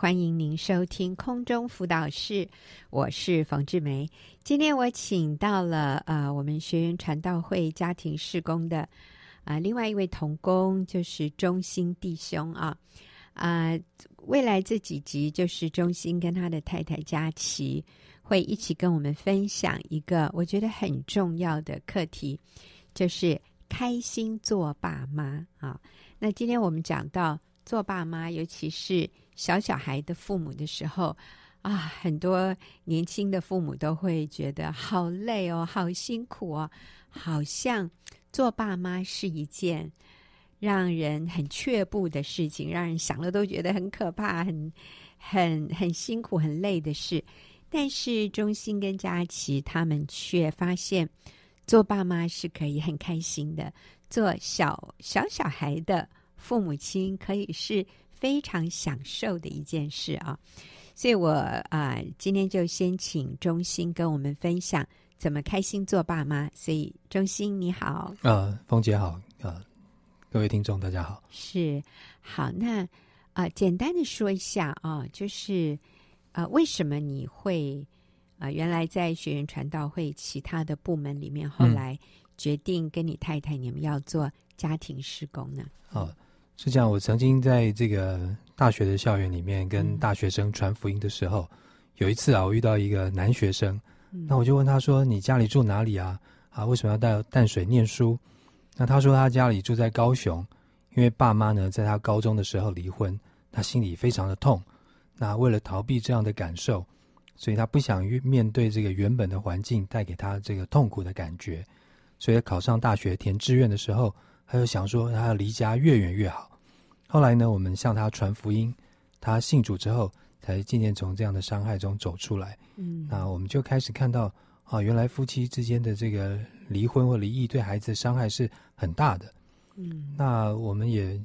欢迎您收听空中辅导室，我是冯志梅。今天我请到了呃，我们学员传道会家庭事工的啊、另外一位同工就是忠心弟兄啊啊、未来这几集就是中心跟他的太太佳琪会一起跟我们分享一个我觉得很重要的课题，就是开心做爸妈啊。那今天我们讲到。做爸妈，尤其是小小孩的父母的时候，啊，很多年轻的父母都会觉得好累哦，好辛苦哦，好像做爸妈是一件让人很却步的事情，让人想了都觉得很可怕、很很很辛苦、很累的事。但是忠心跟佳琪他们却发现，做爸妈是可以很开心的，做小小小孩的。父母亲可以是非常享受的一件事啊，所以我啊、呃、今天就先请中心跟我们分享怎么开心做爸妈。所以中心你好，呃，凤姐好，呃，各位听众大家好，是好。那啊、呃，简单的说一下啊，就是啊、呃，为什么你会啊、呃，原来在学员传道会其他的部门里面，后来决定跟你太太你们要做家庭施工呢？好、嗯。是这样，我曾经在这个大学的校园里面跟大学生传福音的时候，有一次啊，我遇到一个男学生，那我就问他说：“你家里住哪里啊？啊，为什么要到淡水念书？”那他说他家里住在高雄，因为爸妈呢在他高中的时候离婚，他心里非常的痛。那为了逃避这样的感受，所以他不想面对这个原本的环境带给他这个痛苦的感觉，所以考上大学填志愿的时候，他就想说他要离家越远越好。后来呢，我们向他传福音，他信主之后，才渐渐从这样的伤害中走出来。嗯，那我们就开始看到啊，原来夫妻之间的这个离婚或离异对孩子的伤害是很大的。嗯，那我们也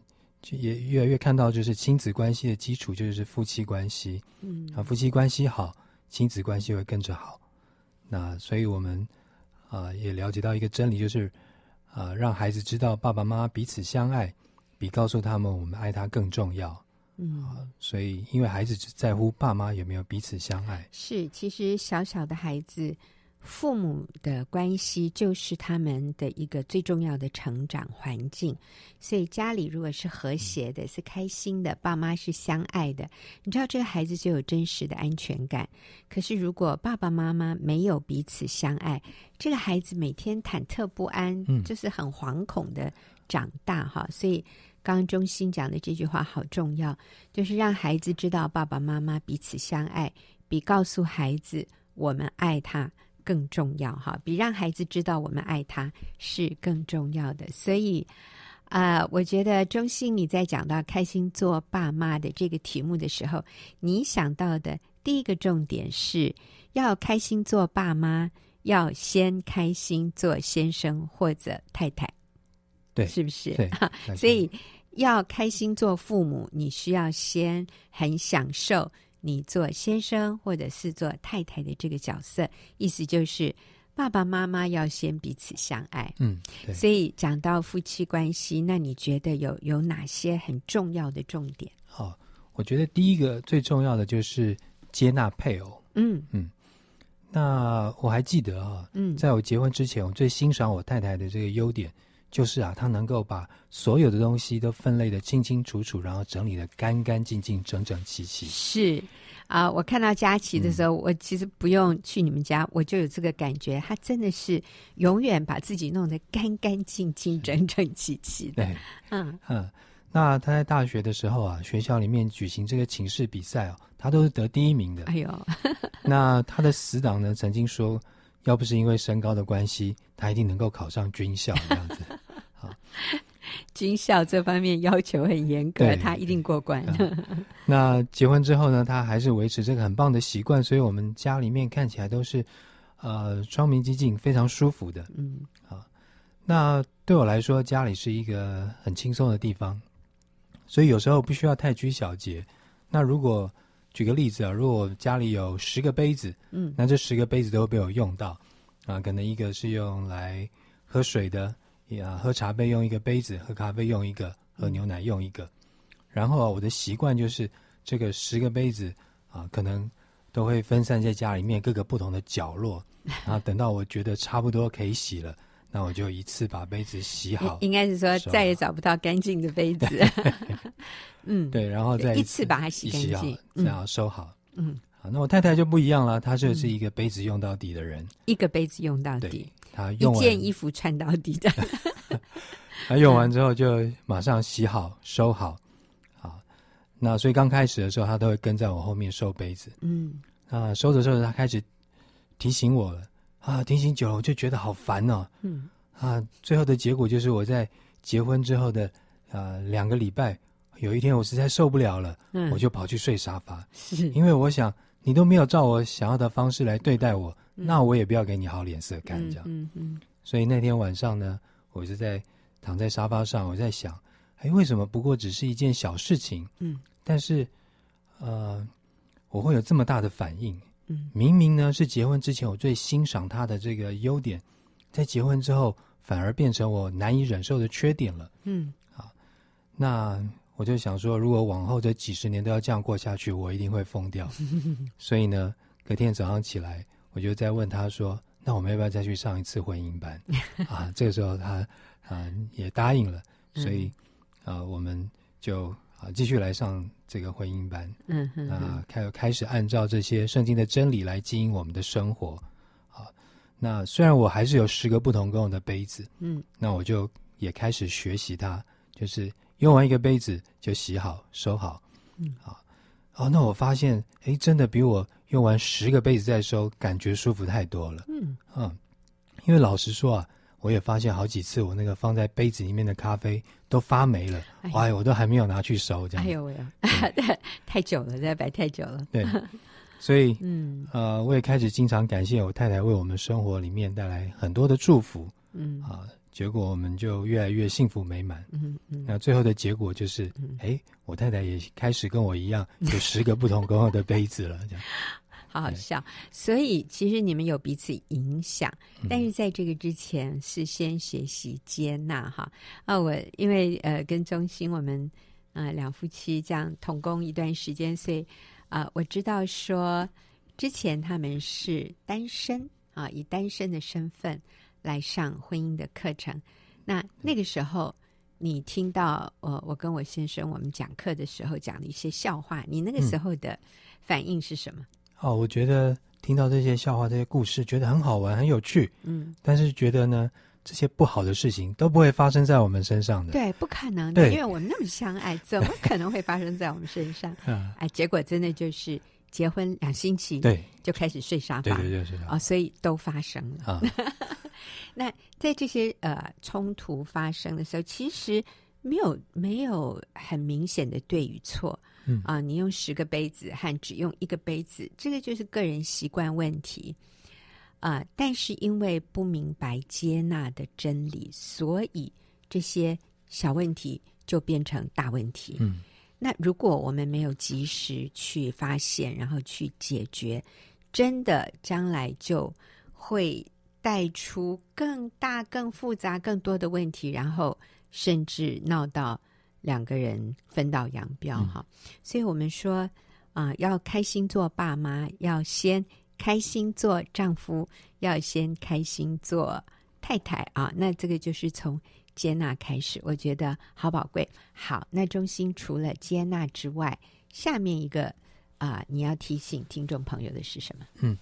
也越来越看到，就是亲子关系的基础就是夫妻关系。嗯，啊，夫妻关系好，亲子关系会跟着好。那所以我们啊也了解到一个真理，就是啊，让孩子知道爸爸妈妈彼此相爱。比告诉他们我们爱他更重要，嗯，所以因为孩子只在乎爸妈有没有彼此相爱。是，其实小小的孩子，父母的关系就是他们的一个最重要的成长环境。所以家里如果是和谐的，是开心的，爸妈是相爱的，你知道这个孩子就有真实的安全感。可是如果爸爸妈妈没有彼此相爱，这个孩子每天忐忑不安，嗯，就是很惶恐的长大哈。所以。刚刚中心讲的这句话好重要，就是让孩子知道爸爸妈妈彼此相爱，比告诉孩子我们爱他更重要哈，比让孩子知道我们爱他是更重要的。所以，啊、呃，我觉得中心你在讲到开心做爸妈的这个题目的时候，你想到的第一个重点是要开心做爸妈，要先开心做先生或者太太。对，是不是？对，所以要开心做父母，你需要先很享受你做先生或者是做太太的这个角色。意思就是，爸爸妈妈要先彼此相爱。嗯，所以讲到夫妻关系，那你觉得有有哪些很重要的重点？好，我觉得第一个最重要的就是接纳配偶。嗯嗯，那我还记得啊，嗯，在我结婚之前，我最欣赏我太太的这个优点。就是啊，他能够把所有的东西都分类的清清楚楚，然后整理的干干净净、整整齐齐。是啊，我看到佳琪的时候，嗯，我其实不用去你们家，我就有这个感觉。他真的是永远把自己弄得干干净净、整整齐齐的。对，嗯嗯。那他在大学的时候啊，学校里面举行这个寝室比赛哦，他都是得第一名的。哎呦，那他的死党呢，曾经说，要不是因为身高的关系，他一定能够考上军校这样子。军校这方面要求很严格，他一定过关。嗯。那结婚之后呢，他还是维持这个很棒的习惯，所以我们家里面看起来都是呃窗明几净，非常舒服的。嗯，好。那对我来说，家里是一个很轻松的地方，所以有时候不需要太拘小节。那如果举个例子啊，如果家里有十个杯子，嗯，那这十个杯子都会被我用到啊，可能一个是用来喝水的。啊，喝茶杯用一个杯子，喝咖啡用一个，喝牛奶用一个。然后啊，我的习惯就是这个十个杯子啊，可能都会分散在家里面各个不同的角落。然后等到我觉得差不多可以洗了，那我就一次把杯子洗好。应该是说再也找不到干净的杯子。嗯，对，然后再一次，一次把它洗干净，然后收好。嗯，好，那我太太就不一样了，她就是一个杯子用到底的人，一个杯子用到底，她用一件衣服穿到底的。她用完之后就马上洗好收好，好，那所以刚开始的时候，她都会跟在我后面收杯子。嗯，啊，收着收着，她开始提醒我了啊，提醒久了我就觉得好烦哦。嗯，啊，最后的结果就是我在结婚之后的呃两个礼拜，有一天我实在受不了了，嗯，我就跑去睡沙发，是因为我想你都没有照我想要的方式来对待我，嗯，那我也不要给你好脸色看，这样。嗯嗯，所以那天晚上呢，我就在。躺在沙发上，我在想，哎，为什么不过只是一件小事情？嗯，但是，呃，我会有这么大的反应？嗯，明明呢是结婚之前我最欣赏他的这个优点，在结婚之后反而变成我难以忍受的缺点了。嗯，啊，那我就想说，如果往后这几十年都要这样过下去，我一定会疯掉。所以呢，隔天早上起来，我就在问他说：“那我们要不要再去上一次婚姻班？” 啊，这个时候他。啊，也答应了，所以，啊、我们就啊继续来上这个婚姻班，嗯嗯，啊，开开始按照这些圣经的真理来经营我们的生活，啊，那虽然我还是有十个不同功用的杯子，嗯，那我就也开始学习它，就是用完一个杯子就洗好收好，嗯，啊，哦，那我发现，哎，真的比我用完十个杯子再收感觉舒服太多了，嗯。嗯，因为老实说啊。我也发现好几次，我那个放在杯子里面的咖啡都发霉了，哎，哎，我都还没有拿去收，这样。哎呦喂，太久了，在摆太久了。对，所以，嗯，呃，我也开始经常感谢我太太为我们生活里面带来很多的祝福，嗯。啊，结果我们就越来越幸福美满。嗯嗯，那最后的结果就是，哎，嗯，我太太也开始跟我一样，有十个不同功用的杯子了，这样。好好笑，所以其实你们有彼此影响，但是在这个之前是先学习接纳哈。啊，我因为呃跟中心我们啊、呃、两夫妻这样同工一段时间，所以啊、呃、我知道说之前他们是单身啊，以单身的身份来上婚姻的课程。那那个时候你听到我我跟我先生我们讲课的时候讲的一些笑话，你那个时候的反应是什么？嗯哦，我觉得听到这些笑话、这些故事，觉得很好玩、很有趣。嗯，但是觉得呢，这些不好的事情都不会发生在我们身上的。对，不可能的，因为我们那么相爱，怎么可能会发生在我们身上？啊，哎，结果真的就是结婚两星期，对，就开始睡沙发，对对对，是啊、哦，所以都发生了。啊，那在这些呃冲突发生的时候，其实没有没有很明显的对与错。嗯啊，你用十个杯子和只用一个杯子，这个就是个人习惯问题啊。但是因为不明白接纳的真理，所以这些小问题就变成大问题。嗯，那如果我们没有及时去发现，然后去解决，真的将来就会带出更大、更复杂、更多的问题，然后甚至闹到。两个人分道扬镳哈、嗯，所以我们说啊、呃，要开心做爸妈，要先开心做丈夫，要先开心做太太啊。那这个就是从接纳开始，我觉得好宝贵。好，那中心除了接纳之外，下面一个啊、呃，你要提醒听众朋友的是什么？嗯，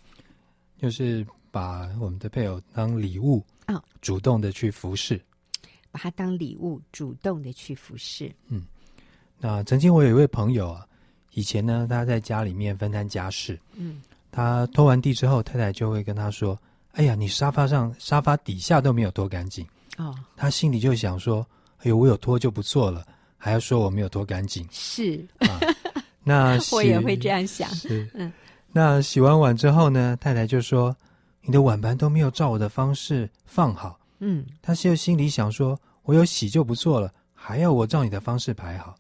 就是把我们的配偶当礼物啊、哦，主动的去服侍。把它当礼物，主动的去服侍。嗯，那曾经我有一位朋友啊，以前呢，他在家里面分摊家事。嗯，他拖完地之后，太太就会跟他说：“哎呀，你沙发上、沙发底下都没有拖干净。”哦，他心里就想说：“哎呦，我有拖就不错了，还要说我没有拖干净。”是啊，那 我也会这样想。是，嗯，那洗完碗之后呢，太太就说：“你的碗盘都没有照我的方式放好。”嗯，他就心里想说：“我有洗就不错了，还要我照你的方式排好。”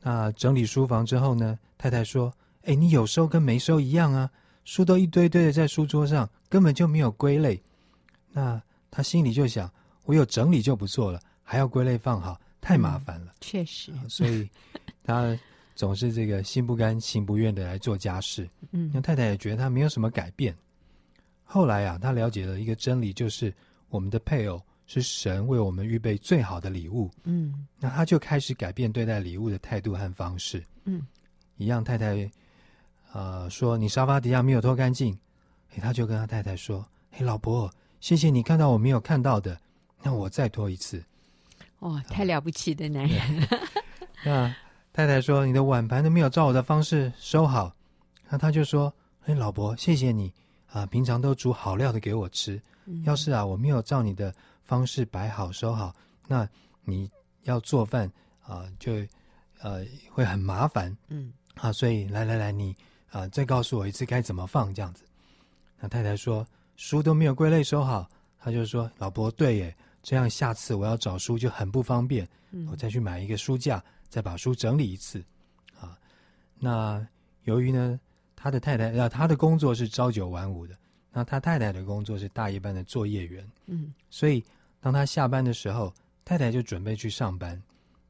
那整理书房之后呢，太太说：“哎，你有收跟没收一样啊，书都一堆堆的在书桌上，根本就没有归类。”那他心里就想：“我有整理就不错了，还要归类放好，太麻烦了。”确实，所以他总是这个心不甘情不愿的来做家事。嗯，那太太也觉得他没有什么改变。后来啊，他了解了一个真理，就是我们的配偶是神为我们预备最好的礼物。嗯，那他就开始改变对待礼物的态度和方式。嗯，一样，太太，呃，说你沙发底下没有拖干净，诶，他就跟他太太说：“嘿，老婆，谢谢你看到我没有看到的，那我再拖一次。”哇，太了不起的男人！啊、那太太说：“你的碗盘都没有照我的方式收好。”那他就说：“哎，老婆，谢谢你。”啊，平常都煮好料的给我吃。嗯、要是啊，我没有照你的方式摆好收好，那你要做饭啊，就呃会很麻烦。嗯，啊，所以来来来，你啊再告诉我一次该怎么放这样子。那太太说书都没有归类收好，他就说老婆对耶，这样下次我要找书就很不方便。嗯、我再去买一个书架，再把书整理一次。啊，那由于呢。他的太太，啊，他的工作是朝九晚五的，那他太太的工作是大夜班的作业员，嗯，所以当他下班的时候，太太就准备去上班，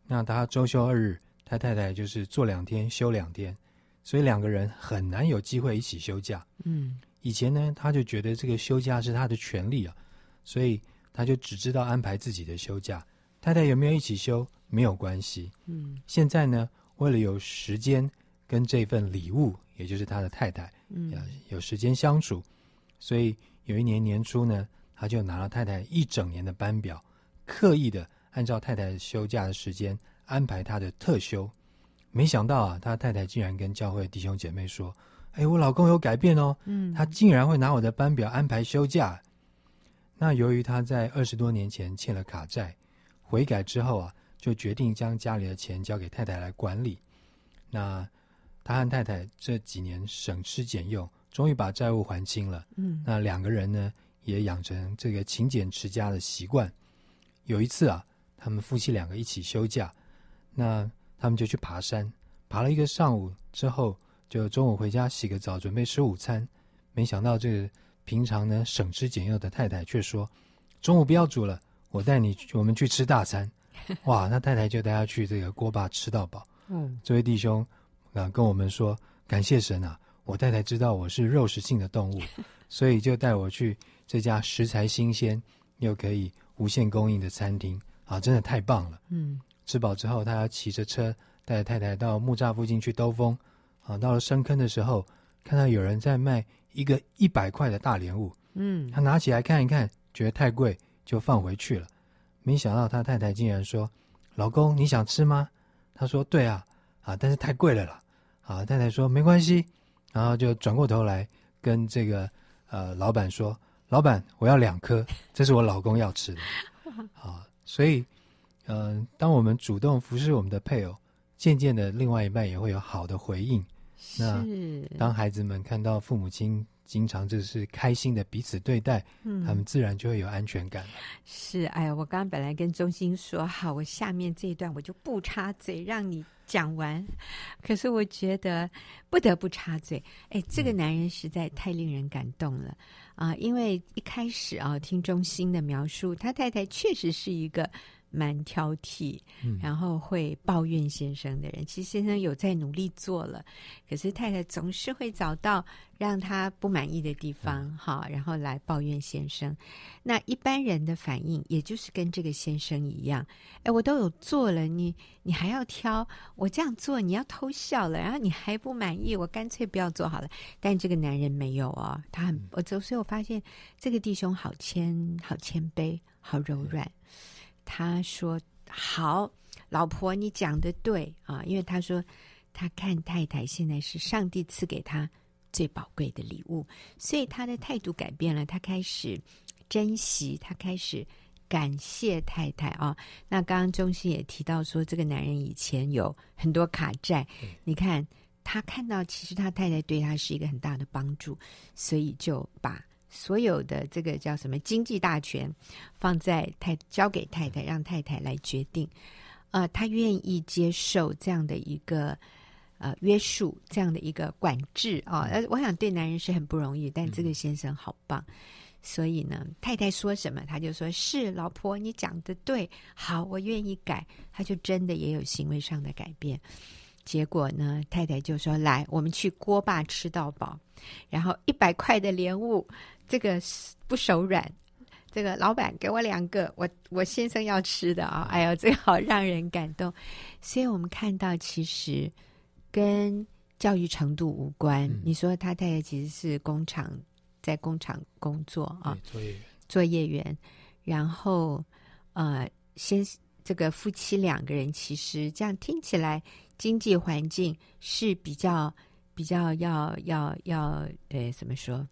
那他周休二日，他太太就是做两天休两天，所以两个人很难有机会一起休假，嗯，以前呢，他就觉得这个休假是他的权利啊，所以他就只知道安排自己的休假，太太有没有一起休没有关系，嗯，现在呢，为了有时间跟这份礼物。也就是他的太太，嗯，有时间相处，所以有一年年初呢，他就拿了太太一整年的班表，刻意的按照太太休假的时间安排他的特休。没想到啊，他太太竟然跟教会弟兄姐妹说：“哎，我老公有改变哦，嗯，他竟然会拿我的班表安排休假。”那由于他在二十多年前欠了卡债，悔改之后啊，就决定将家里的钱交给太太来管理。那他和太太这几年省吃俭用，终于把债务还清了。嗯，那两个人呢，也养成这个勤俭持家的习惯。有一次啊，他们夫妻两个一起休假，那他们就去爬山，爬了一个上午之后，就中午回家洗个澡，准备吃午餐。没想到这个平常呢省吃俭用的太太却说：“中午不要煮了，我带你我们去吃大餐。” 哇，那太太就带他去这个锅巴吃到饱。嗯，这位弟兄。啊，跟我们说感谢神啊！我太太知道我是肉食性的动物，所以就带我去这家食材新鲜又可以无限供应的餐厅啊，真的太棒了。嗯，吃饱之后，他要骑着车带着太太到木栅附近去兜风。啊，到了深坑的时候，看到有人在卖一个一百块的大莲雾。嗯，他拿起来看一看，觉得太贵，就放回去了。没想到他太太竟然说：“老公，你想吃吗？”他说：“对啊。”啊！但是太贵了啦。啊，太太说没关系，然后就转过头来跟这个呃老板说：“老板，我要两颗，这是我老公要吃的。”啊，所以，嗯、呃，当我们主动服侍我们的配偶，渐渐的，另外一半也会有好的回应。是。那当孩子们看到父母亲经常就是开心的彼此对待，嗯，他们自然就会有安全感。是，哎呀，我刚刚本来跟中心说好，我下面这一段我就不插嘴，让你讲完。可是我觉得不得不插嘴，哎，这个男人实在太令人感动了啊，嗯！因为一开始啊，听中心的描述，他太太确实是一个。蛮挑剔，然后会抱怨先生的人，嗯、其实先生有在努力做了，可是太太总是会找到让他不满意的地方，哈、嗯，然后来抱怨先生。那一般人的反应，也就是跟这个先生一样，哎，我都有做了，你你还要挑，我这样做你要偷笑了，然后你还不满意，我干脆不要做好了。但这个男人没有啊、哦，他很，我所以我发现这个弟兄好谦，好谦卑，好柔软。嗯他说：“好，老婆，你讲的对啊，因为他说他看太太现在是上帝赐给他最宝贵的礼物，所以他的态度改变了，他开始珍惜，他开始感谢太太啊。那刚刚中心也提到说，这个男人以前有很多卡债，你看他看到其实他太太对他是一个很大的帮助，所以就把。”所有的这个叫什么经济大权，放在太交给太太，让太太来决定。呃，他愿意接受这样的一个呃约束，这样的一个管制啊。呃，我想对男人是很不容易，但这个先生好棒。所以呢，太太说什么，他就说是老婆，你讲的对，好，我愿意改。他就真的也有行为上的改变。结果呢，太太就说：“来，我们去锅巴吃到饱。”然后一百块的莲雾，这个不手软。这个老板给我两个，我我先生要吃的啊！哎呦，这好让人感动。所以我们看到，其实跟教育程度无关。嗯、你说他太太其实是工厂，在工厂工作啊，作业员，作业员。然后呃，先这个夫妻两个人，其实这样听起来，经济环境是比较。比较要要要呃怎么说？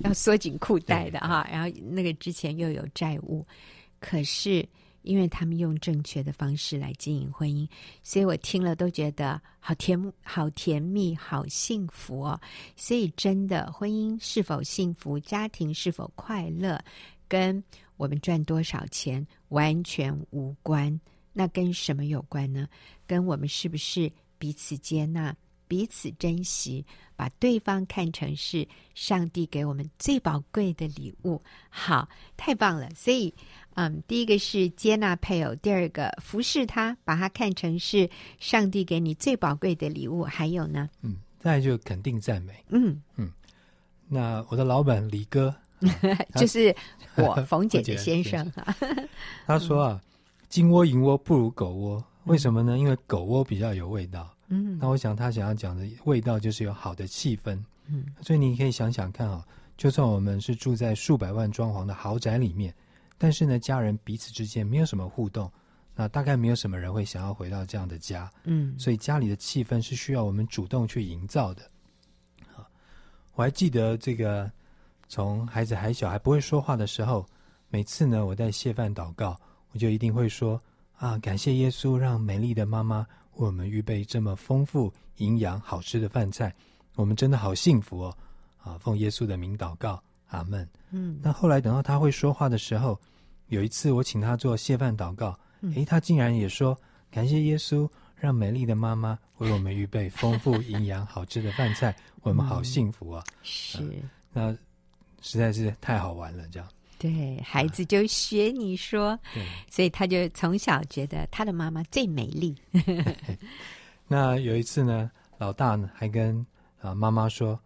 要缩紧裤带的哈。然后那个之前又有债务，可是因为他们用正确的方式来经营婚姻，所以我听了都觉得好甜、好甜蜜、好幸福哦。所以真的，婚姻是否幸福，家庭是否快乐，跟我们赚多少钱完全无关。那跟什么有关呢？跟我们是不是彼此接纳？彼此珍惜，把对方看成是上帝给我们最宝贵的礼物。好，太棒了！所以，嗯，第一个是接纳配偶，第二个服侍他，把他看成是上帝给你最宝贵的礼物。还有呢？嗯，再就肯定赞美。嗯嗯，那我的老板李哥，就是我冯姐的先生 他说啊，金窝银窝不如狗窝，为什么呢？因为狗窝比较有味道。嗯，那我想他想要讲的味道就是有好的气氛，嗯，所以你可以想想看啊，就算我们是住在数百万装潢的豪宅里面，但是呢，家人彼此之间没有什么互动，那大概没有什么人会想要回到这样的家，嗯，所以家里的气氛是需要我们主动去营造的。啊，我还记得这个，从孩子还小还不会说话的时候，每次呢，我在谢饭祷告，我就一定会说啊，感谢耶稣让美丽的妈妈。为我们预备这么丰富、营养、好吃的饭菜，我们真的好幸福哦！啊，奉耶稣的名祷告，阿门。嗯，那后来等到他会说话的时候，有一次我请他做谢饭祷告，诶、嗯，他竟然也说感谢耶稣，让美丽的妈妈为我们预备丰富、营养、好吃的饭菜，我们好幸福啊！是、啊，那实在是太好玩了，这样。对，孩子就学你说，啊、所以他就从小觉得他的妈妈最美丽。那有一次呢，老大呢还跟啊妈妈说：“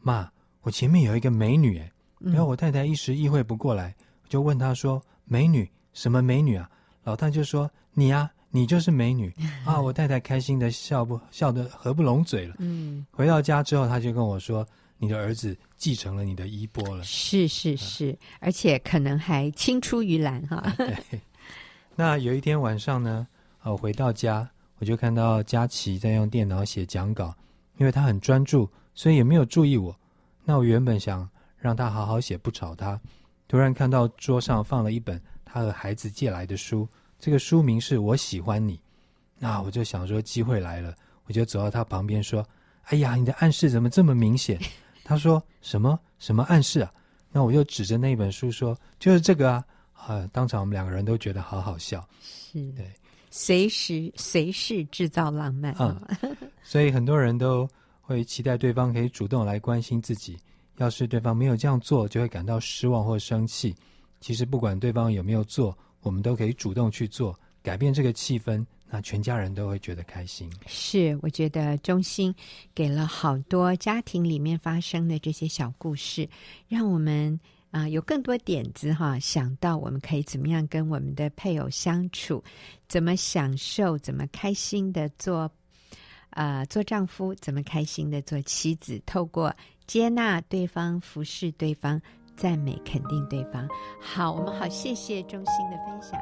妈，我前面有一个美女。”哎，然后我太太一时意会不过来，就问他说：“美女？什么美女啊？”老大就说：“你呀、啊，你就是美女 啊！”我太太开心的笑不笑得合不拢嘴了。嗯，回到家之后，他就跟我说。你的儿子继承了你的衣钵了，是是是，嗯、而且可能还青出于蓝哈。对，那有一天晚上呢，我回到家，我就看到佳琪在用电脑写讲稿，因为他很专注，所以也没有注意我。那我原本想让他好好写，不吵他，突然看到桌上放了一本他和孩子借来的书，这个书名是我喜欢你。那我就想说机会来了，我就走到他旁边说：“哎呀，你的暗示怎么这么明显？”他说什么什么暗示啊？那我就指着那本书说，就是这个啊！啊，当场我们两个人都觉得好好笑。是，对，随时随时制造浪漫啊！嗯，所以很多人都会期待对方可以主动来关心自己。要是对方没有这样做，就会感到失望或生气。其实不管对方有没有做，我们都可以主动去做，改变这个气氛。那全家人都会觉得开心。是，我觉得中心给了好多家庭里面发生的这些小故事，让我们啊、有更多点子哈，想到我们可以怎么样跟我们的配偶相处，怎么享受，怎么开心的做啊、呃、做丈夫，怎么开心的做妻子，透过接纳对方、服侍对方、赞美肯定对方。好，我们好，谢谢中心的分享。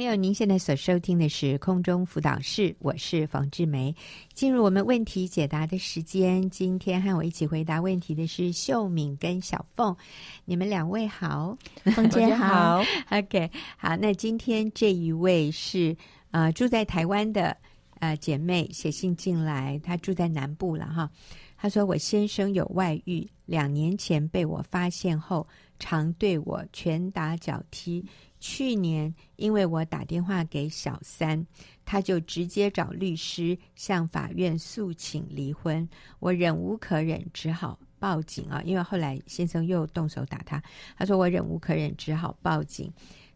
朋友，您现在所收听的是空中辅导室，我是冯志梅。进入我们问题解答的时间，今天和我一起回答问题的是秀敏跟小凤，你们两位好，冯姐好，OK，好。那今天这一位是呃住在台湾的呃姐妹写信进来，她住在南部了哈。她说我先生有外遇，两年前被我发现后，常对我拳打脚踢。去年因为我打电话给小三，他就直接找律师向法院诉请离婚，我忍无可忍，只好报警啊！因为后来先生又动手打他，他说我忍无可忍，只好报警，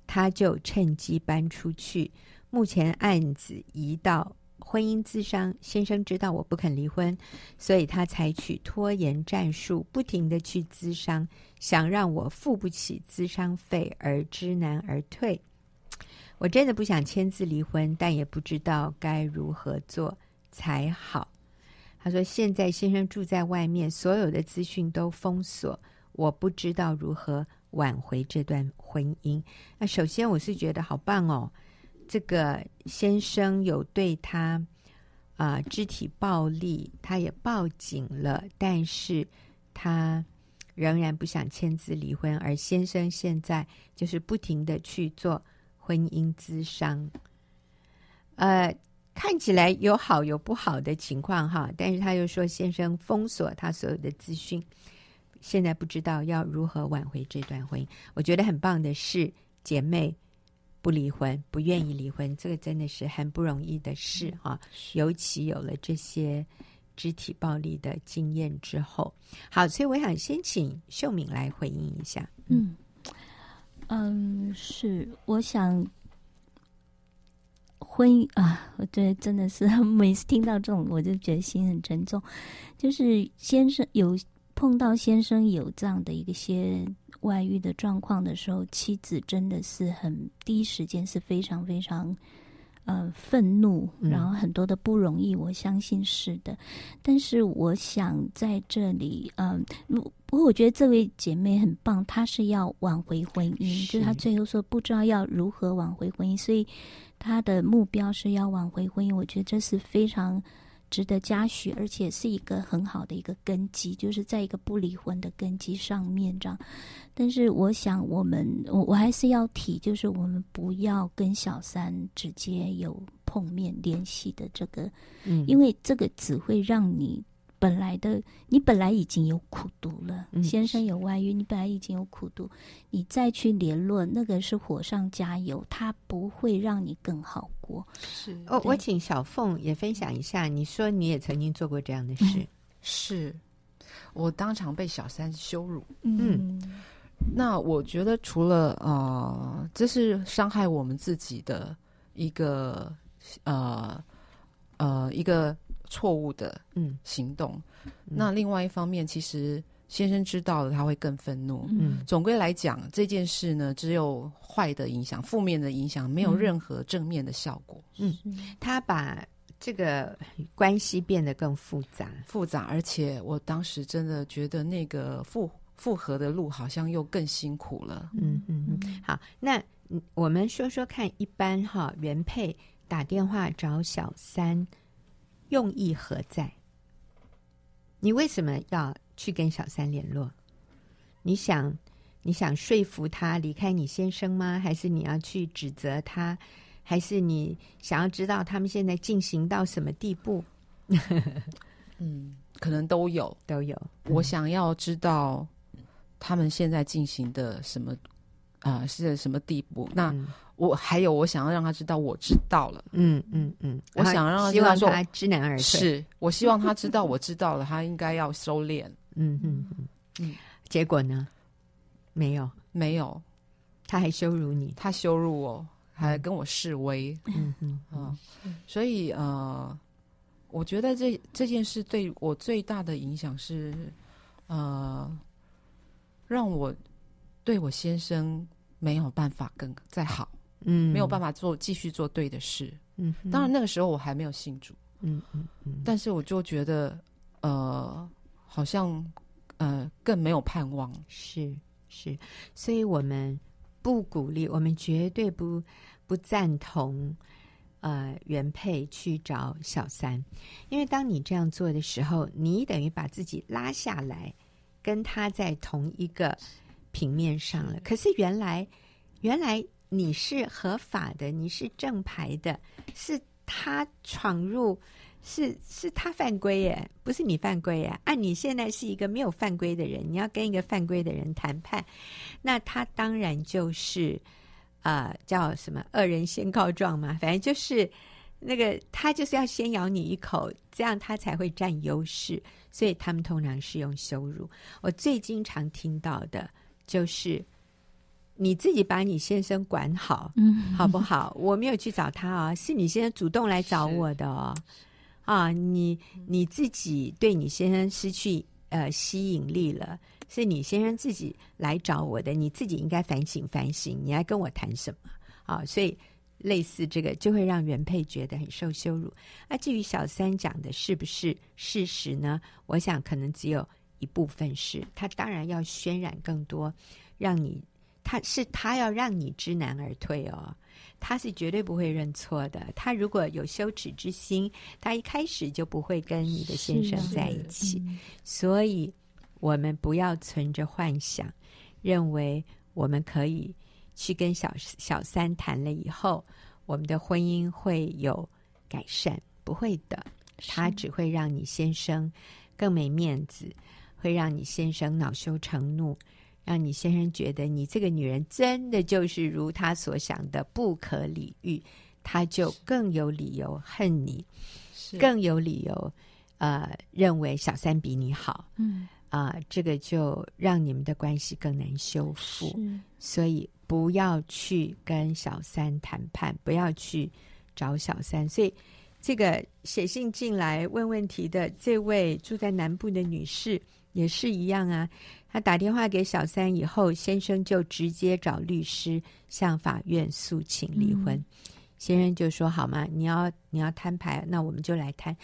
他就趁机搬出去。目前案子移到。婚姻咨商，先生知道我不肯离婚，所以他采取拖延战术，不停地去咨商，想让我付不起咨商费而知难而退。我真的不想签字离婚，但也不知道该如何做才好。他说：“现在先生住在外面，所有的资讯都封锁，我不知道如何挽回这段婚姻。”那首先我是觉得好棒哦。这个先生有对他啊、肢体暴力，他也报警了，但是他仍然不想签字离婚，而先生现在就是不停的去做婚姻咨商，呃，看起来有好有不好的情况哈，但是他又说先生封锁他所有的资讯，现在不知道要如何挽回这段婚姻。我觉得很棒的是姐妹。不离婚，不愿意离婚，这个真的是很不容易的事啊！尤其有了这些肢体暴力的经验之后，好，所以我想先请秀敏来回应一下。嗯嗯，是，我想婚姻啊，我觉得真的是 每次听到这种，我就觉得心很沉重。就是先生有碰到先生有这样的一个些。外遇的状况的时候，妻子真的是很第一时间是非常非常呃愤怒，然后很多的不容易，我相信是的。但是我想在这里，嗯、呃，不过我觉得这位姐妹很棒，她是要挽回婚姻，是就是她最后说不知道要如何挽回婚姻，所以她的目标是要挽回婚姻。我觉得这是非常。值得嘉许，而且是一个很好的一个根基，就是在一个不离婚的根基上面这样。但是，我想我们我我还是要提，就是我们不要跟小三直接有碰面联系的这个，嗯，因为这个只会让你。本来的你本来已经有苦毒了，嗯、先生有外遇，你本来已经有苦毒，你再去联络，那个是火上加油，它不会让你更好过。是。哦，我请小凤也分享一下，你说你也曾经做过这样的事，嗯、是。我当场被小三羞辱。嗯，那我觉得除了呃，这是伤害我们自己的一个呃呃一个。错误的嗯行动，嗯、那另外一方面，其实先生知道了，他会更愤怒。嗯，总归来讲，这件事呢，只有坏的影响，负面的影响，没有任何正面的效果。嗯，他把这个关系变得更复杂，复杂，而且我当时真的觉得那个复复合的路好像又更辛苦了。嗯嗯嗯。好，那我们说说看，一般哈原配打电话找小三。用意何在？你为什么要去跟小三联络？你想，你想说服他离开你先生吗？还是你要去指责他？还是你想要知道他们现在进行到什么地步？嗯，可能都有，都有。我想要知道他们现在进行的什么啊、呃，是什么地步？那。嗯我还有，我想要让他知道我知道了。嗯嗯嗯，我想让他知道，他知难而退。是我希望他知道我知道了，他应该要收敛。嗯嗯嗯嗯，结果呢？没有，没有，他还羞辱你，他羞辱我，还跟我示威。嗯嗯嗯，所以呃，我觉得这这件事对我最大的影响是，呃，让我对我先生没有办法更再好。嗯，没有办法做继续做对的事。嗯哼，当然那个时候我还没有信主。嗯嗯嗯，但是我就觉得，呃，好像呃更没有盼望。是是，所以我们不鼓励，我们绝对不不赞同呃原配去找小三，因为当你这样做的时候，你等于把自己拉下来，跟他在同一个平面上了。可是原来原来。你是合法的，你是正牌的，是他闯入，是是他犯规耶，不是你犯规耶。按你现在是一个没有犯规的人，你要跟一个犯规的人谈判，那他当然就是啊、呃，叫什么“恶人先告状”嘛，反正就是那个他就是要先咬你一口，这样他才会占优势。所以他们通常是用羞辱。我最经常听到的就是你自己把你先生管好，嗯，好不好？我没有去找他啊、哦，是你先生主动来找我的哦。啊，你你自己对你先生失去呃吸引力了。是你先生自己来找我的，你自己应该反省反省。你还跟我谈什么啊？所以类似这个就会让原配觉得很受羞辱。那至于小三讲的是不是事实呢？我想可能只有一部分是。他当然要渲染更多，让你他是他要让你知难而退哦。他是绝对不会认错的。他如果有羞耻之心，他一开始就不会跟你的先生在一起。嗯、所以。我们不要存着幻想，认为我们可以去跟小小三谈了以后，我们的婚姻会有改善。不会的，他只会让你先生更没面子，会让你先生恼羞成怒，让你先生觉得你这个女人真的就是如他所想的不可理喻，他就更有理由恨你，更有理由呃认为小三比你好。嗯。啊、呃，这个就让你们的关系更难修复，所以不要去跟小三谈判，不要去找小三。所以，这个写信进来问问题的这位住在南部的女士也是一样啊。她打电话给小三以后，先生就直接找律师向法院诉请离婚。嗯先生就说：“好吗？你要你要摊牌，那我们就来摊。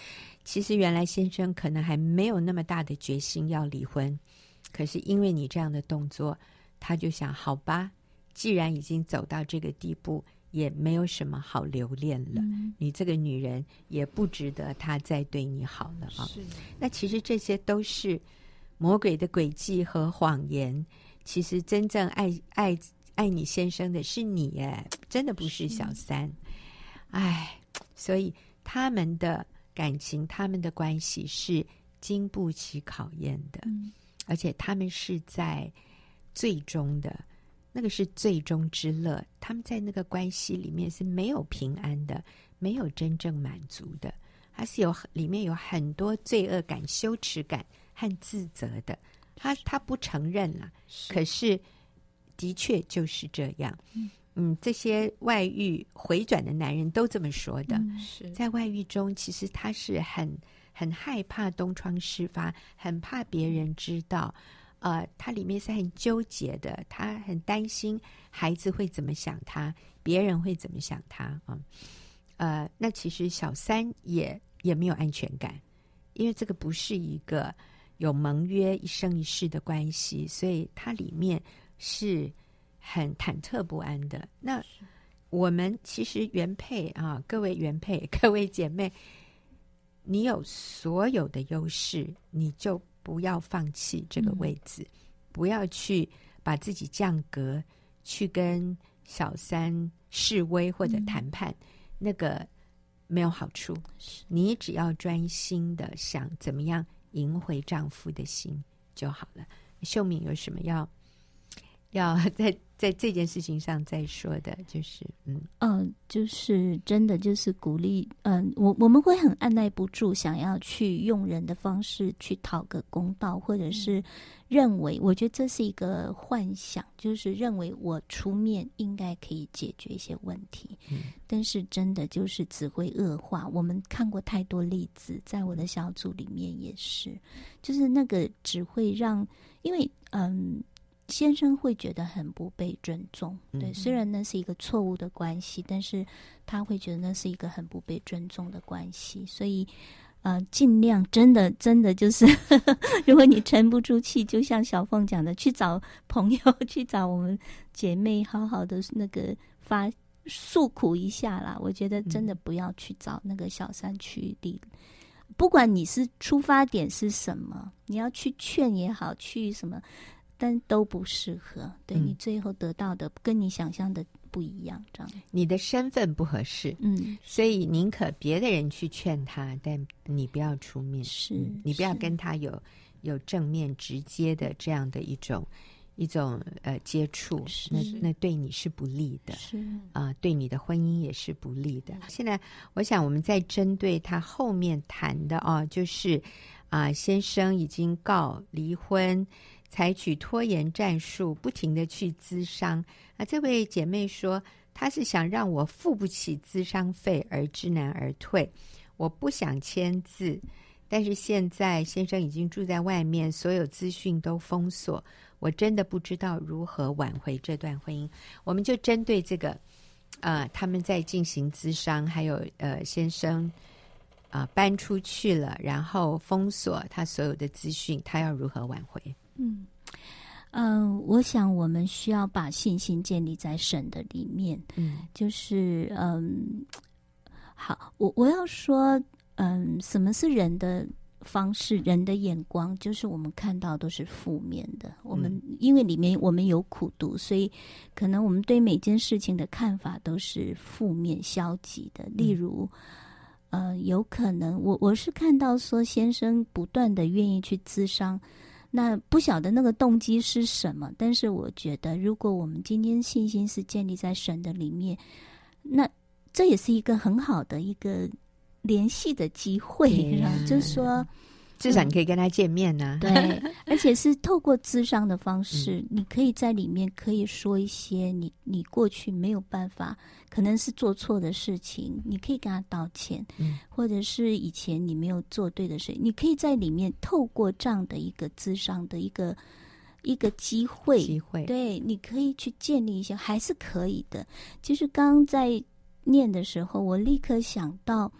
其实原来先生可能还没有那么大的决心要离婚，可是因为你这样的动作，他就想：好吧，既然已经走到这个地步，也没有什么好留恋了。嗯、你这个女人也不值得他再对你好了啊。那其实这些都是魔鬼的诡计和谎言。其实真正爱爱爱你先生的是你，哎，真的不是小三。”哎，所以他们的感情、他们的关系是经不起考验的，嗯、而且他们是在最终的那个是最终之乐。他们在那个关系里面是没有平安的，没有真正满足的，还是有里面有很多罪恶感、羞耻感和自责的。他他不承认了，是可是的确就是这样。嗯嗯，这些外遇回转的男人都这么说的。嗯、是在外遇中，其实他是很很害怕东窗事发，很怕别人知道。呃，他里面是很纠结的，他很担心孩子会怎么想他，别人会怎么想他啊。呃，那其实小三也也没有安全感，因为这个不是一个有盟约一生一世的关系，所以它里面是。很忐忑不安的。那我们其实原配啊，各位原配，各位姐妹，你有所有的优势，你就不要放弃这个位置，嗯、不要去把自己降格，去跟小三示威或者谈判，嗯、那个没有好处。你只要专心的想怎么样赢回丈夫的心就好了。秀敏有什么要要 在？在这件事情上再说的，就是嗯嗯、呃，就是真的就是鼓励，嗯、呃，我我们会很按捺不住，想要去用人的方式去讨个公道，或者是认为，我觉得这是一个幻想，就是认为我出面应该可以解决一些问题，嗯、但是真的就是只会恶化。我们看过太多例子，在我的小组里面也是，就是那个只会让，因为嗯。先生会觉得很不被尊重，对，虽然那是一个错误的关系，但是他会觉得那是一个很不被尊重的关系，所以，呃，尽量真的真的就是呵呵，如果你沉不住气，就像小凤讲的，去找朋友，去找我们姐妹，好好的那个发诉苦一下啦。我觉得真的不要去找那个小三去理，不管你是出发点是什么，你要去劝也好，去什么。但都不适合，对，你最后得到的跟你想象的不一样，这样。你的身份不合适，嗯，所以宁可别的人去劝他，但你不要出面，是，你不要跟他有有正面直接的这样的一种一种呃接触，那那对你是不利的，是啊、呃，对你的婚姻也是不利的。现在我想我们在针对他后面谈的哦，就是啊、呃，先生已经告离婚，采取拖延战术，不停的去咨商。啊，这位姐妹说，她是想让我付不起咨商费而知难而退，我不想签字，但是现在先生已经住在外面，所有资讯都封锁。我真的不知道如何挽回这段婚姻。我们就针对这个，啊、呃，他们在进行咨商，还有呃，先生啊、搬出去了，然后封锁他所有的资讯，他要如何挽回？嗯嗯、呃，我想我们需要把信心建立在神的里面。嗯，就是嗯，好，我我要说，嗯，什么是人的？方式，人的眼光就是我们看到都是负面的。我们因为里面我们有苦读，所以可能我们对每件事情的看法都是负面、消极的。例如，呃，有可能我我是看到说先生不断的愿意去咨商，那不晓得那个动机是什么。但是我觉得，如果我们今天信心是建立在神的里面，那这也是一个很好的一个。联系的机会，就是说，至少你可以跟他见面呢、啊嗯。对，而且是透过咨商的方式，嗯、你可以在里面可以说一些你你过去没有办法，可能是做错的事情，你可以跟他道歉，嗯、或者是以前你没有做对的事，你可以在里面透过这样的一个咨商的一个一个机会，机会，对，你可以去建立一些，还是可以的。其实刚刚在念的时候，我立刻想到。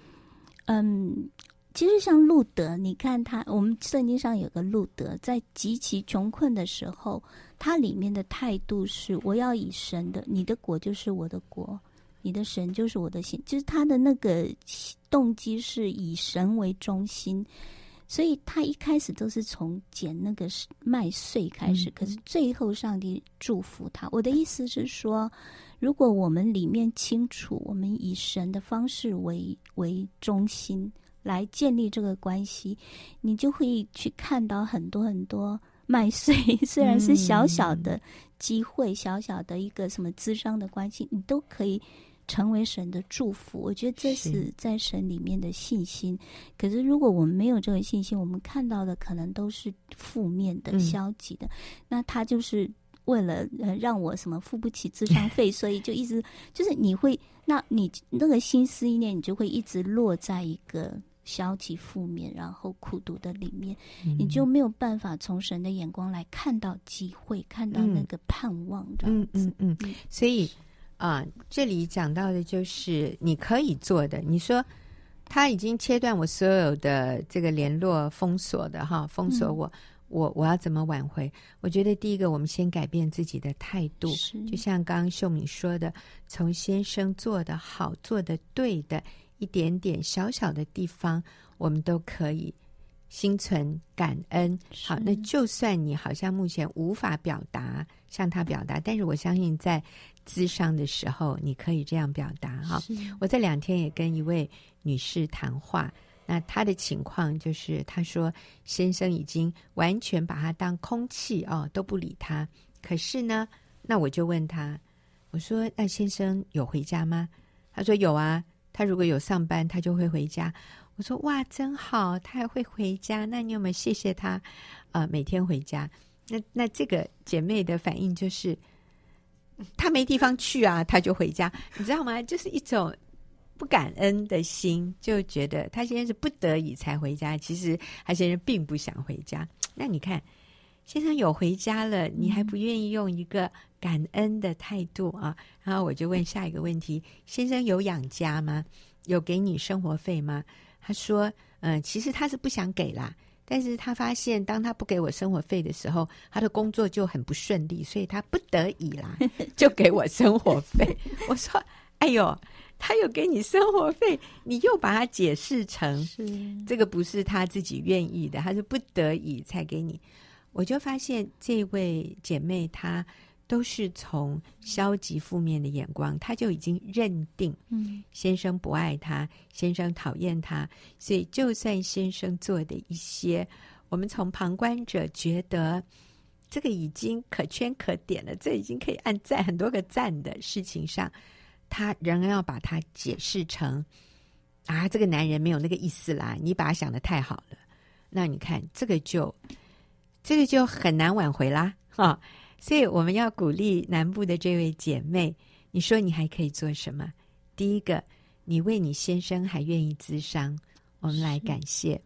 嗯，其实像路德，你看他，我们圣经上有个路德，在极其穷困的时候，他里面的态度是：我要以神的，你的国就是我的国，你的神就是我的心，就是他的那个动机是以神为中心，所以他一开始都是从捡那个麦穗开始，嗯、可是最后上帝祝福他。我的意思是说。如果我们里面清楚，我们以神的方式为为中心来建立这个关系，你就会去看到很多很多麦穗，虽然是小小的机会，嗯、小小的一个什么智商的关系，你都可以成为神的祝福。我觉得这是在神里面的信心。是可是如果我们没有这个信心，我们看到的可能都是负面的、消极的，嗯、那他就是。为了呃让我什么付不起智商费，所以就一直就是你会，那你那个心思意念，你就会一直落在一个消极负面，然后苦读的里面，嗯、你就没有办法从神的眼光来看到机会，看到那个盼望这样子。嗯嗯，嗯，所以啊、呃，这里讲到的就是你可以做的。你说他已经切断我所有的这个联络，封锁的哈，封锁我。嗯我我要怎么挽回？我觉得第一个，我们先改变自己的态度，就像刚刚秀敏说的，从先生做的好、做的对的一点点小小的地方，我们都可以心存感恩。好，那就算你好像目前无法表达，向他表达，但是我相信在咨商的时候，你可以这样表达。哈，我这两天也跟一位女士谈话。那他的情况就是，他说先生已经完全把他当空气哦，都不理他。可是呢，那我就问他，我说：“那先生有回家吗？”他说：“有啊，他如果有上班，他就会回家。”我说：“哇，真好，他还会回家。那你有没有谢谢他？呃，每天回家？那那这个姐妹的反应就是，他没地方去啊，他就回家，你知道吗？就是一种。不感恩的心，就觉得他现在是不得已才回家。其实他现在并不想回家。那你看，先生有回家了，你还不愿意用一个感恩的态度啊？然后我就问下一个问题：先生有养家吗？有给你生活费吗？他说：嗯、呃，其实他是不想给啦。但是他发现，当他不给我生活费的时候，他的工作就很不顺利，所以他不得已啦，就给我生活费。我说：哎呦。他又给你生活费，你又把它解释成是这个不是他自己愿意的，他是不得已才给你。我就发现这位姐妹她都是从消极负面的眼光，她就已经认定，嗯，先生不爱她，先生讨厌她，所以就算先生做的一些，我们从旁观者觉得这个已经可圈可点了，这已经可以按赞很多个赞的事情上，她仍然要把它解释成啊，这个男人没有那个意思啦，你把他想的太好了。那你看这个就这个就很难挽回啦，哈、所以我们要鼓励南部的这位姐妹，你说你还可以做什么？第一个，你为你先生还愿意自伤，我们来感谢。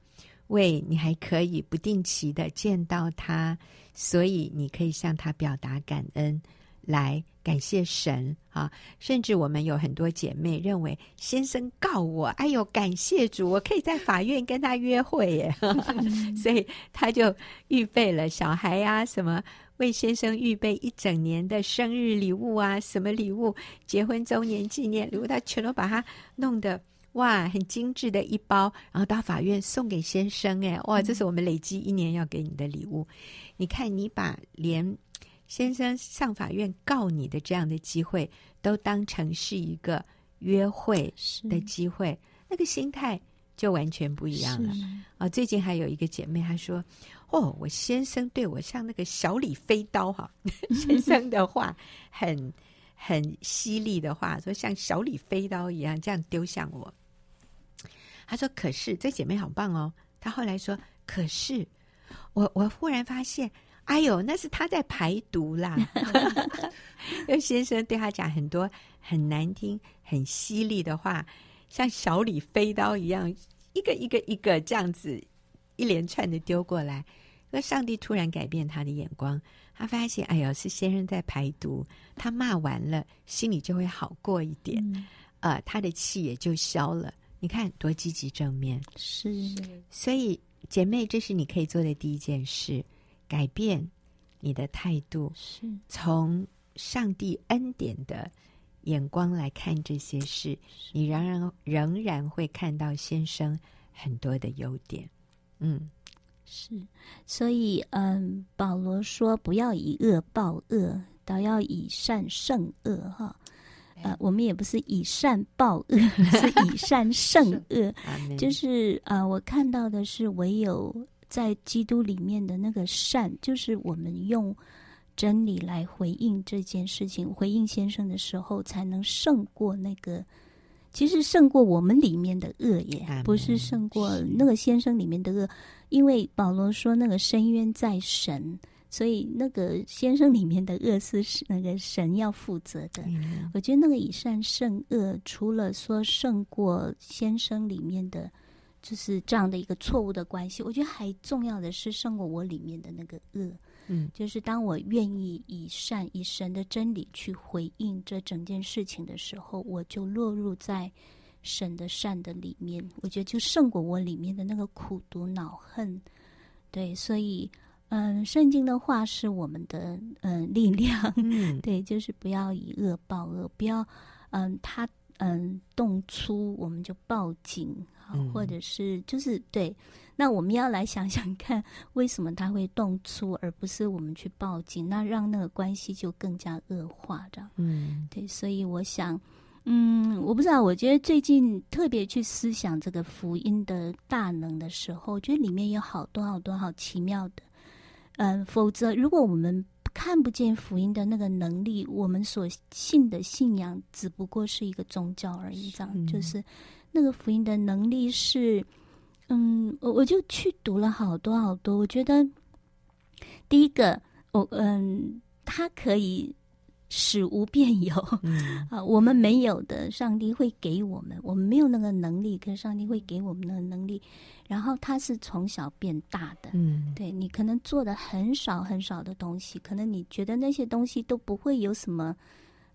为你还可以不定期的见到他，所以你可以向他表达感恩，来感谢神啊！甚至我们有很多姐妹认为，先生告我，哎呦，感谢主，我可以在法院跟他约会耶，所以他就预备了小孩呀、啊，什么为先生预备一整年的生日礼物啊，什么礼物，结婚周年纪念礼物，他全都把它弄得。哇，很精致的一包，然后到法院送给先生，哎，哇，这是我们累积一年要给你的礼物。嗯、你看，你把连先生上法院告你的这样的机会，都当成是一个约会的机会，那个心态就完全不一样了。啊，最近还有一个姐妹她说：“哦，我先生对我像那个小李飞刀哈，先生的话很很犀利的话，说像小李飞刀一样这样丢向我。”她说：“可是这姐妹好棒哦。”她后来说：“可是我我忽然发现，哎呦，那是他在排毒啦。”因为先生对他讲很多很难听、很犀利的话，像小李飞刀一样，一个一个一个这样子一连串的丢过来。那上帝突然改变他的眼光，他发现，哎呦，是先生在排毒。他骂完了，心里就会好过一点，嗯、呃，他的气也就消了。你看多积极正面，是，所以姐妹，这是你可以做的第一件事，改变你的态度，是。从上帝恩典的眼光来看这些事，你仍然仍然会看到先生很多的优点。嗯，是，所以嗯，保罗说不要以恶报恶，倒要以善胜恶，哈。呃，我们也不是以善报恶，是以善胜恶。就是呃，我看到的是，唯有在基督里面的那个善，就是我们用真理来回应这件事情，回应先生的时候，才能胜过那个，其实胜过我们里面的恶也，不是胜过那个先生里面的恶，因为保罗说那个深渊在神。所以那个先生里面的恶是那个神要负责的。嗯、我觉得那个以善胜恶，除了说胜过先生里面的，就是这样的一个错误的关系，我觉得还重要的是胜过我里面的那个恶。嗯，就是当我愿意以善以神的真理去回应这整件事情的时候，我就落入在神的善的里面。我觉得就胜过我里面的那个苦毒恼恨。对，所以。嗯，圣经的话是我们的嗯力量，嗯，对，就是不要以恶报恶，不要嗯他嗯动粗我们就报警，嗯，或者是就是对，那我们要来想想看，为什么他会动粗，而不是我们去报警，那让那个关系就更加恶化这样，嗯，对，所以我想，嗯，我不知道，我觉得最近特别去思想这个福音的大能的时候，我觉得里面有好多好多好奇妙的。嗯，否则如果我们看不见福音的那个能力，我们所信的信仰只不过是一个宗教而已。这样、嗯、就是那个福音的能力是，嗯，我我就去读了好多好多。我觉得第一个，我嗯，它可以。使无变有，嗯、啊，我们没有的，上帝会给我们；我们没有那个能力，可是上帝会给我们的能力。然后他是从小变大的，嗯，对，你可能做的很少很少的东西，可能你觉得那些东西都不会有什么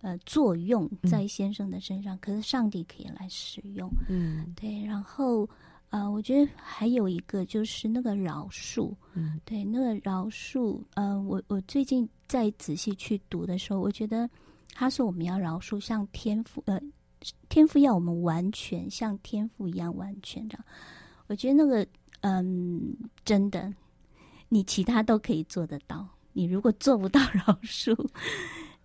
呃作用在先生的身上，嗯、可是上帝可以来使用，嗯，对。然后啊、呃，我觉得还有一个就是那个饶恕，嗯，对，那个饶恕，呃，我我最近。在仔细去读的时候，我觉得他说我们要饶恕，像天赋，呃，天赋要我们完全像天赋一样完全这样。我觉得那个，嗯，真的，你其他都可以做得到。你如果做不到饶恕，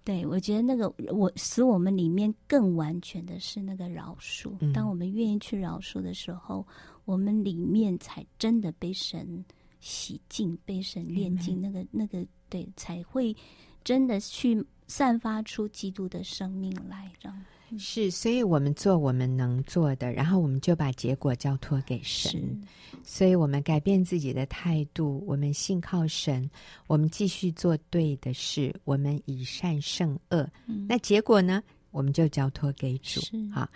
对，我觉得那个我使我们里面更完全的是那个饶恕。当我们愿意去饶恕的时候，我们里面才真的被神。洗净，被神炼净，那个那个对，才会真的去散发出基督的生命来，这样。是，所以我们做我们能做的，然后我们就把结果交托给神。是所以我们改变自己的态度，我们信靠神，我们继续做对的事，我们以善胜恶。嗯、那结果呢？我们就交托给主。是好，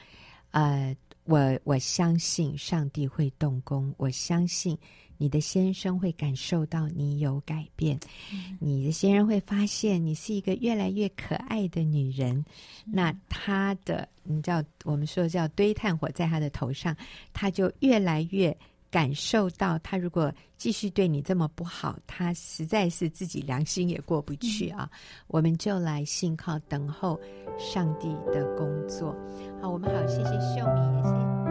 呃，我我相信上帝会动工，我相信。你的先生会感受到你有改变，嗯、你的先生会发现你是一个越来越可爱的女人。嗯、那他的，你知道，我们说叫堆炭火在他的头上，他就越来越感受到，他如果继续对你这么不好，他实在是自己良心也过不去啊。嗯、我们就来信靠等候上帝的工作。好，我们好，谢谢秀敏，也谢谢。